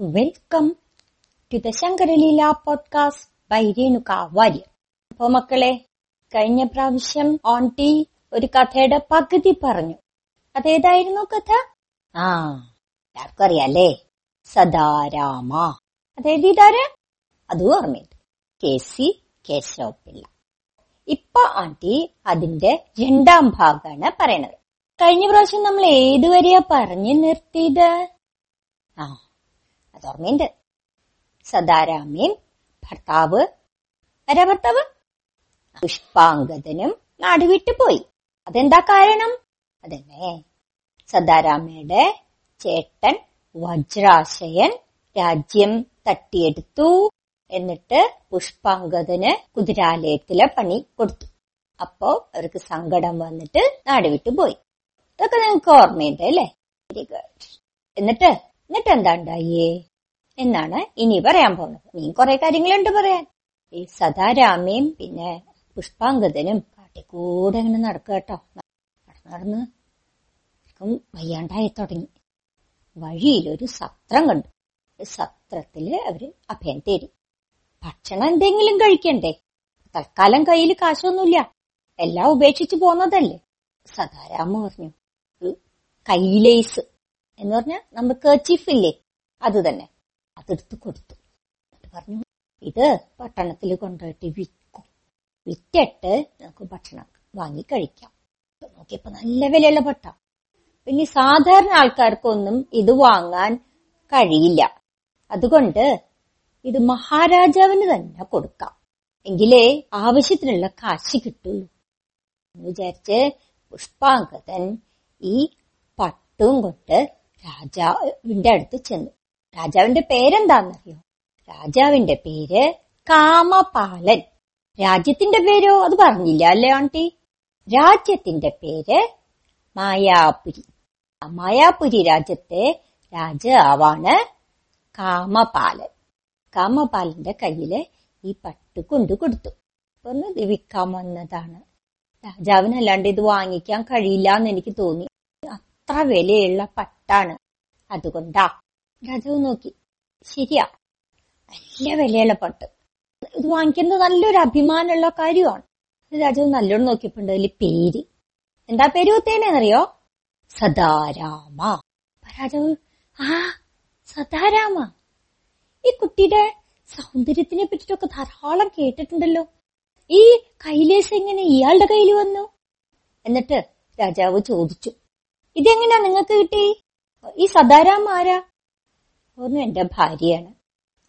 Welcome to the Shankaraleela podcast by Renuka Warrier അപ്പോ മക്കളെ കഴിഞ്ഞ പ്രാവശ്യം ഓണ്ടി ഒരു കഥയുടെ പകുതി പറഞ്ഞു. അതേതായിരുന്നു കഥ? ആ എല്ലാവർക്കും അറിയാലേ സദാരാമ. അതായത് ഇതാര്? അതും ഓർമ്മയുണ്ട്. കെ സി കേശവപ്പിള്ള ഇപ്പൊ ആന്റി അതിന്റെ രണ്ടാം ഭാഗമാണ് പറയണത് കഴിഞ്ഞ പ്രാവശ്യം നമ്മൾ ഏതുവരെയാ പറഞ്ഞു നിർത്തിയത്? ആ അത് ഓർമ്മയുണ്ട് സദാരാമയും ഭർത്താവ് ആരാ ഭർത്താവ് പുഷ്പാങ്കദനും നാട് വിട്ടുപോയി അതെന്താ കാരണം? അതന്നെ സദാരാമയുടെ ചേട്ടൻ വജ്രാശയൻ രാജ്യം തട്ടിയെടുത്തു എന്നിട്ട് പുഷ്പാങ്കദന് കുതിരാലയത്തിലെ പണി കൊടുത്തു. അപ്പോ അവർക്ക് സങ്കടം വന്നിട്ട് നാടുവിട്ടു പോയി. ഇതൊക്കെ നിങ്ങൾക്ക് ഓർമ്മയുണ്ട് അല്ലേ? വെരി ഗുഡ് എന്നിട്ട് എന്നിട്ട് എന്താ ഉണ്ടായേ എന്നാണ് ഇനി പറയാൻ പോകുന്നത്. നീ കുറെ കാര്യങ്ങളുണ്ട് പറയാൻ. ഈ സദാരാമയും പിന്നെ പുഷ്പാങ്കദനും കാട്ടിക്കൂടെ അങ്ങനെ നടക്കുക കേട്ടോ. നടന്ന് നടന്ന് വയ്യാണ്ടായി തുടങ്ങി. വഴിയിലൊരു സത്രം കണ്ടു. സത്രത്തിൽ അവർ അഭയം തേടി. ഭക്ഷണം എന്തെങ്കിലും കഴിക്കണ്ടേ? തൽക്കാലം കയ്യിൽ കാശൊന്നുമില്ല. എല്ലാം ഉപേക്ഷിച്ചു പോന്നതല്ലേ? സദാരാമ പറഞ്ഞു. ഒരു കൈലേസ്. എന്ന് പറഞ്ഞാൽ നമ്മൾ കേർച്ചീഫ് ഇല്ലേ? അത് തന്നെ. അതെടുത്ത് കൊടുത്തു. എന്നിട്ട് പറഞ്ഞു ഇത് പട്ടണത്തിൽ കൊണ്ടുപോയിട്ട് വിൽക്കും. വിറ്റിട്ട് നമുക്ക് ഭക്ഷണം വാങ്ങി കഴിക്കാം. നോക്കിയപ്പോ നല്ല വിലയുള്ള പട്ട. പിന്നെ സാധാരണ ആൾക്കാർക്കൊന്നും ഇത് വാങ്ങാൻ കഴിയില്ല. അതുകൊണ്ട് ഇത് മഹാരാജാവിന് തന്നെ കൊടുക്കാം. എങ്കിലേ ആവശ്യത്തിനുള്ള കാശ് കിട്ടുള്ളൂ. എന്ന് വിചാരിച്ച് പുഷ്പാങ്കതൻ ഈ പട്ടും കൊണ്ട് രാജാവിന്റെ അടുത്ത് ചെന്നു. രാജാവിന്റെ പേരെന്താണെന്നറിയോ? രാജാവിന്റെ പേര് കാമപാലൻ. രാജ്യത്തിന്റെ പേരോ അത് പറഞ്ഞില്ല അല്ലേ ആണ്ടി രാജ്യത്തിന്റെ പേര് മായാപുരി. മായാപുരി രാജ്യത്തെ രാജാവാണ് കാമപാലൻ. കാമപാലന്റെ കയ്യിൽ ഈ പട്ട് കൊണ്ടു കൊടുത്തു. ഒന്ന് ദിവിക്കാൻ വന്നതാണ്. രാജാവിനല്ലാണ്ട് ഇത് വാങ്ങിക്കാൻ കഴിയില്ല എന്ന് എനിക്ക് തോന്നി. അത്ര വിലയുള്ള പട്ടാണ്. അതുകൊണ്ടാ. രാജാവ് നോക്കി. ശരിയാ. നല്ല വിലയുള്ള പട്ട്. ഇത് വാങ്ങിക്കുന്നത് നല്ലൊരു അഭിമാനമുള്ള കാര്യമാണ്. രാജാവ് നല്ലോണം നോക്കിയപ്പോണ്ട് അതിൽ പേര്. എന്താ പേര് കുത്തേനെന്നറിയോ? സദാരാമ. രാജാവ് ആ സദാരാമ. ഈ കുട്ടിയുടെ സൗന്ദര്യത്തിനെ പറ്റിട്ടൊക്കെ ധാരാളം കേട്ടിട്ടുണ്ടല്ലോ. ഈ കൈലേശം എങ്ങനെ ഇയാളുടെ കയ്യിൽ വന്നു? എന്നിട്ട് രാജാവ് ചോദിച്ചു. ഇതെങ്ങനെയാ നിങ്ങൾക്ക് കിട്ടി? ഈ സദാരാം ആരാ? ഒന്ന് എന്റെ ഭാര്യയാണ്.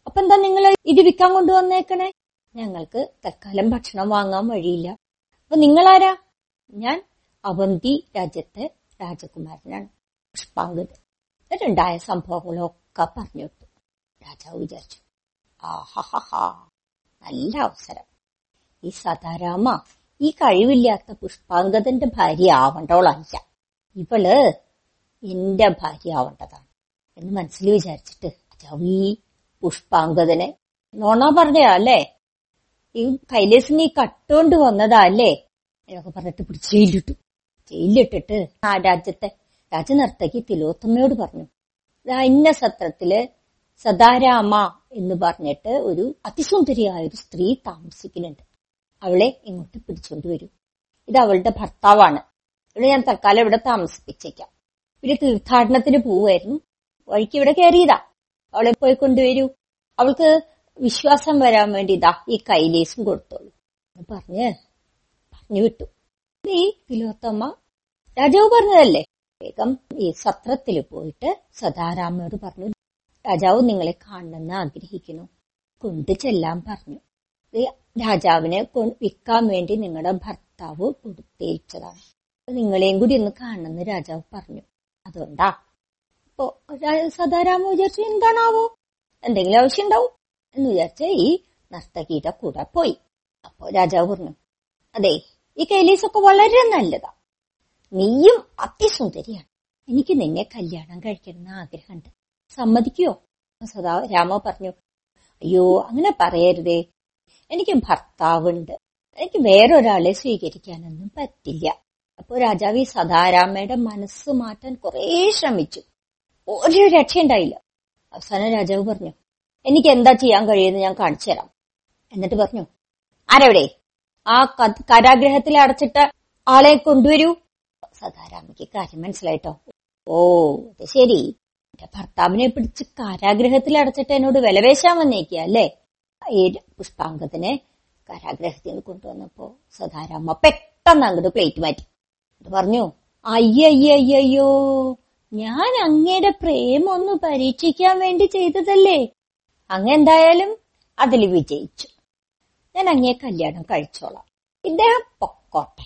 അപ്പൊ എന്താ നിങ്ങൾ ഇത് വിൽക്കാൻ കൊണ്ടുവന്നേക്കണേ? ഞങ്ങൾക്ക് തൽക്കാലം ഭക്ഷണം വാങ്ങാൻ വഴിയില്ല. അപ്പൊ നിങ്ങളാരാ? ഞാൻ അവന്തി രാജ്യത്തെ രാജകുമാരനാണ്. പുഷ്പാങ്കത് എന്നിട്ടുണ്ടായ സംഭവങ്ങളൊക്കെ പറഞ്ഞു കൊടുത്തു രാജാവ് വിചാരിച്ചു ആഹാഹാ നല്ല അവസരം. ഈ സദാരാമ ഈ കഴിവില്ലാത്ത പുഷ്പാങ്കതന്റെ ഭാര്യ ആവണ്ടോളല്ല ഇവൾ എന്റെ ഭാര്യ ആവേണ്ടതാണ് എന്ന് മനസ്സിൽ വിചാരിച്ചിട്ട് രാജാവ് പുഷ്പാങ്കതനെ നോണ പറഞ്ഞാ അല്ലേ? ഈ കൈലേസിന് ഈ കട്ടുകൊണ്ട് വന്നതാ അല്ലേ? എന്നൊക്കെ പറഞ്ഞിട്ട് പിടിച്ച് ജയിലിട്ടു ജയിലിട്ടിട്ട് ആ രാജ്യത്തെ രാജനർത്തകി തിലോത്തമ്മയോട് പറഞ്ഞു "ദാ ഇന്ന സത്രത്തിൽ സദാരാമ എന്ന് പറഞ്ഞിട്ട് ഒരു അതിസുന്ദരിയായ ഒരു സ്ത്രീ താമസിക്കുന്നുണ്ട്. അവളെ ഇങ്ങോട്ട് പിടിച്ചോണ്ട് വരും. ഇത് അവളുടെ ഭർത്താവാണ്. ഇവിടെ ഞാൻ തൽക്കാലം ഇവിടെ താമസിപ്പിച്ചേക്കാം. ഇവർ തീർത്ഥാടനത്തിന് പോവായിരുന്നു വഴിക്ക് ഇവിടെ കയറിയതാ. അവളെ പോയി കൊണ്ടുവരൂ. അവൾക്ക് വിശ്വാസം വരാൻ വേണ്ടി ഇതാ ഈ കൈലേസും കൊടുത്തോളൂ. പറഞ്ഞ് പറഞ്ഞു വിട്ടു. ഈ തിലോത്തമ്മ രാജാവ് പറഞ്ഞതല്ലേ? വേഗം ഈ സത്രത്തിൽ പോയിട്ട് സദാരാമനോട് പറഞ്ഞു. രാജാവ് നിങ്ങളെ കാണണമെന്ന് ആഗ്രഹിക്കുന്നു. കൊണ്ടു ചെല്ലാൻ പറഞ്ഞു. രാജാവിനെ വിൽക്കാൻ വേണ്ടി നിങ്ങളുടെ ഭർത്താവ് കൊടുത്തേച്ചതാണ്. നിങ്ങളെയും കൂടി ഒന്ന് കാണണമെന്ന് രാജാവ് പറഞ്ഞു. അതുകൊണ്ടാ. അപ്പോ സദാരാമ വിചാരിച്ചു എന്താണാവോ? എന്തെങ്കിലും ആവശ്യം ഉണ്ടാവും എന്ന് വിചാരിച്ച ഈ നർത്തകിയുടെ കൂടെ പോയി. അപ്പോ രാജാവ് പറഞ്ഞു അതെ ഈ കൈലീസൊക്കെ വളരെ നല്ലതാ. നീയും അതിസുന്ദരിയാണ് എനിക്ക് നിന്നെ കല്യാണം കഴിക്കണമെന്ന് ആഗ്രഹമുണ്ട്. സമ്മതിക്കുവോ സദാ രാമ പറഞ്ഞു അയ്യോ അങ്ങനെ പറയരുതേ. എനിക്ക് ഭർത്താവുണ്ട്. എനിക്ക് വേറൊരാളെ സ്വീകരിക്കാനൊന്നും പറ്റില്ല. അപ്പോ രാജാവ് ഈ സദാരാമയുടെ മനസ്സ് മാറ്റാൻ കുറേ ശ്രമിച്ചു. ഒരു രക്ഷയുണ്ടായില്ല. അവസാനം രാജാവ് പറഞ്ഞു എനിക്ക് എന്താ ചെയ്യാൻ കഴിയുമെന്ന് ഞാൻ കാണിച്ചു തരാം. എന്നിട്ട് പറഞ്ഞു ആരെവിടെ? ആ കാരാഗ്രഹത്തിൽ അടച്ചിട്ട ആളെ കൊണ്ടുവരൂ. സദാരാമയ്ക്ക് കാര്യം മനസ്സിലായിട്ടോ? ഓ അത് ശരി. എന്റെ ഭർത്താവിനെ പിടിച്ച് കാരാഗ്രഹത്തിൽ അടച്ചിട്ട് എന്നോട് വിലവേശാൻ വന്നേക്കുക അല്ലേ? ഈ പുഷ്പാങ്കത്തിനെ കാരാഗ്രഹത്തിൽ കൊണ്ടുവന്നപ്പോ സദാരാമ പെട്ടെന്ന് അങ്ങോട്ട് പ്ലേറ്റ് മാറ്റി. പറഞ്ഞു. അയ്യയ്യയ്യോ ഞാൻ അങ്ങയുടെ പ്രേമം ഒന്ന് പരീക്ഷിക്കാൻ വേണ്ടി ചെയ്തതല്ലേ? അങ്ങ് എന്തായാലും അതിൽ വിജയിച്ചു. ഞാൻ അങ്ങേ കല്യാണം കഴിച്ചോളാം. ഇദ്ദേഹം പൊക്കോട്ടെ.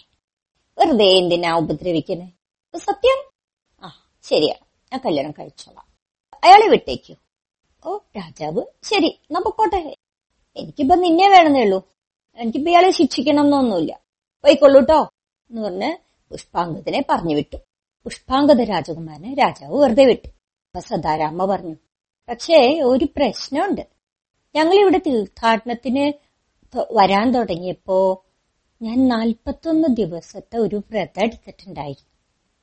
വെറുതെ എന്തിനാ ഉപദ്രവിക്കണേ? സത്യം? ആ ശരിയാണ് ഞാൻ കല്യാണം കഴിച്ചോളാം. അയാളെ വിട്ടേക്കൂ. ഓ രാജാവ്. ശരി എന്നാ പൊക്കോട്ടെ. എനിക്കിപ്പോ നിന്നെ വേണമെന്നേ ഉള്ളൂ. എനിക്കിപ്പോ ഇയാളെ ശിക്ഷിക്കണം എന്നൊന്നുമില്ല പോയിക്കൊള്ളൂട്ടോ എന്ന് പറഞ്ഞ് പുഷ്പാങ്കത്തിനെ പറഞ്ഞു വിട്ടു. പുഷ്പാങ്കത രാജകുമാരനെ രാജാവ് വെറുതെ വിട്ടു. അപ്പൊ സദാരാമ പറഞ്ഞു പക്ഷേ ഒരു പ്രശ്നമുണ്ട്. ഞങ്ങൾ ഇവിടെ തീർത്ഥാടനത്തിന് വരാൻ തുടങ്ങിയപ്പോ ഞാൻ നാൽപ്പത്തൊന്ന് ദിവസത്തെ ഒരു വ്രതം എടുത്തിട്ടുണ്ടായിരുന്നു.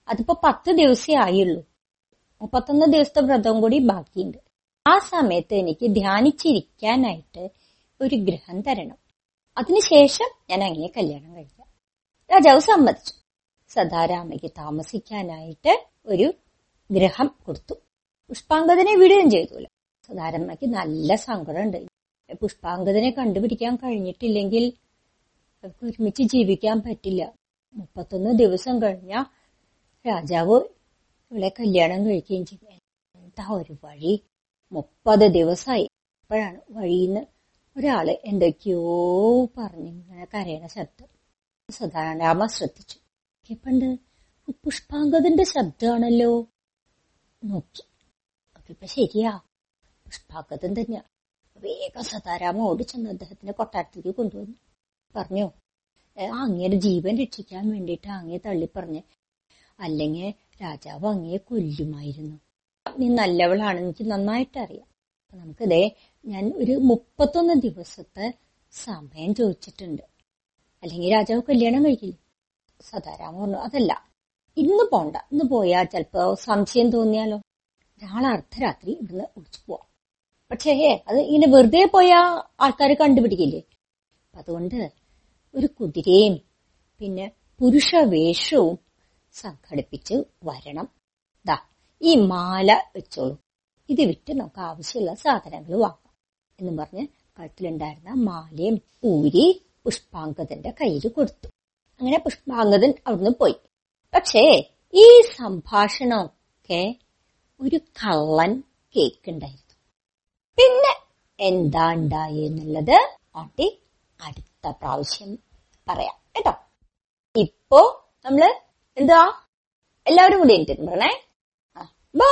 അതിപ്പോ പത്ത് ദിവസേ ആയുള്ളൂ. മുപ്പത്തൊന്ന് ദിവസത്തെ വ്രതം കൂടി ബാക്കിയുണ്ട്. ആ സമയത്ത് എനിക്ക് ധ്യാനിച്ചിരിക്കാനായിട്ട് ഒരു ഗ്രഹം തരണം. അതിനുശേഷം ഞാൻ അങ്ങനെ കല്യാണം കഴിക്കാം. രാജാവ് സമ്മതിച്ചു. സദാരാമയ്ക്ക് താമസിക്കാനായിട്ട് ഒരു ഗ്രഹം കൊടുത്തു. പുഷ്പാങ്കതനെ വിടുകയും ചെയ്തുല്ല സദാരാമയ്ക്ക് നല്ല സങ്കടമുണ്ട്. പുഷ്പാങ്കതനെ കണ്ടുപിടിക്കാൻ കഴിഞ്ഞിട്ടില്ലെങ്കിൽ അവർക്ക് ഒരുമിച്ച് ജീവിക്കാൻ പറ്റില്ല. മുപ്പത്തൊന്ന് ദിവസം കഴിഞ്ഞ രാജാവ് ഇവളെ കല്യാണം കഴിക്കുകയും ചെയ്യും എന്താ ഒരു വഴി? മുപ്പത് ദിവസമായി അപ്പോഴാണ് വഴിയിന്ന് ഒരാൾ എന്തൊക്കെയോ പറഞ്ഞു ഇങ്ങനെ കരയണ ശബ്ദം. സദാരാമ ശ്രദ്ധിച്ചു. പണ്ട് പുഷ്പാങ്കതിന്റെ ശബ്ദമാണല്ലോ നോക്കി. അതിപ്പോ ശരിയാ. പുഷ്പാങ്കതൻ തന്നെയാ. വേഗം സദാരാമ ഓടിച്ചെന്ന് അദ്ദേഹത്തിന്റെ കൊട്ടാരത്തിലേക്ക് കൊണ്ടുവന്നു. പറഞ്ഞു ആ അങ്ങയുടെ ജീവൻ രക്ഷിക്കാൻ വേണ്ടിയിട്ട് അങ്ങയെ തള്ളിപ്പറഞ്ഞ് അല്ലെങ്കിൽ രാജാവ് അങ്ങയെ കൊല്ലുമായിരുന്നു. നീ നല്ലവളാണ് എനിക്ക് നന്നായിട്ട് അറിയാം നമുക്കിതേ ഞാൻ ഒരു മുപ്പത്തൊന്ന് ദിവസത്തെ സമയം ചോദിച്ചിട്ടുണ്ട്. അല്ലെങ്കിൽ രാജാവ് കല്യാണം കഴിക്കില്ല? സദാരാമ പറഞ്ഞു അതല്ല ഇന്ന് പോണ്ട. ഇന്ന് പോയാ ചിലപ്പോ സംശയം തോന്നിയാലോ? നാളെ അർദ്ധരാത്രി ഇവിടുന്ന് ഒളിച്ചു പോവാം. പക്ഷേ അത് ഇങ്ങനെ വെറുതെ പോയാ ആൾക്കാർ കണ്ടുപിടിക്കില്ലേ? അതുകൊണ്ട് ഒരു കുതിരയും പിന്നെ പുരുഷ വേഷവും സംഘടിപ്പിച്ച് വരണം. ദാ ഈ മാല വെച്ചോളൂ. ഇത് വിറ്റ് നമുക്ക് ആവശ്യമുള്ള സാധനങ്ങൾ വാങ്ങാം. എന്ന് പറഞ്ഞ് കഴുത്തിലുണ്ടായിരുന്ന മാലയും ഊരി പുഷ്പാങ്കതന്റെ കയ്യിൽ കൊടുത്തു. അങ്ങനെ പുഷ്പാംഗതൻ അവിടുന്ന് പോയി. പക്ഷേ ഈ സംഭാഷണമൊക്കെ ഒരു കള്ളൻ കേക്കുണ്ടായിരുന്നു പിന്നെ എന്താ ഉണ്ടായി എന്നുള്ളത് ആട്ടി അടുത്ത പ്രാവശ്യം പറയാം കേട്ടോ. ഇപ്പോ നമ്മൾ എന്താ? എല്ലാവരും കൂടി എനിക്ക് പറഞ്ഞേ ബൈ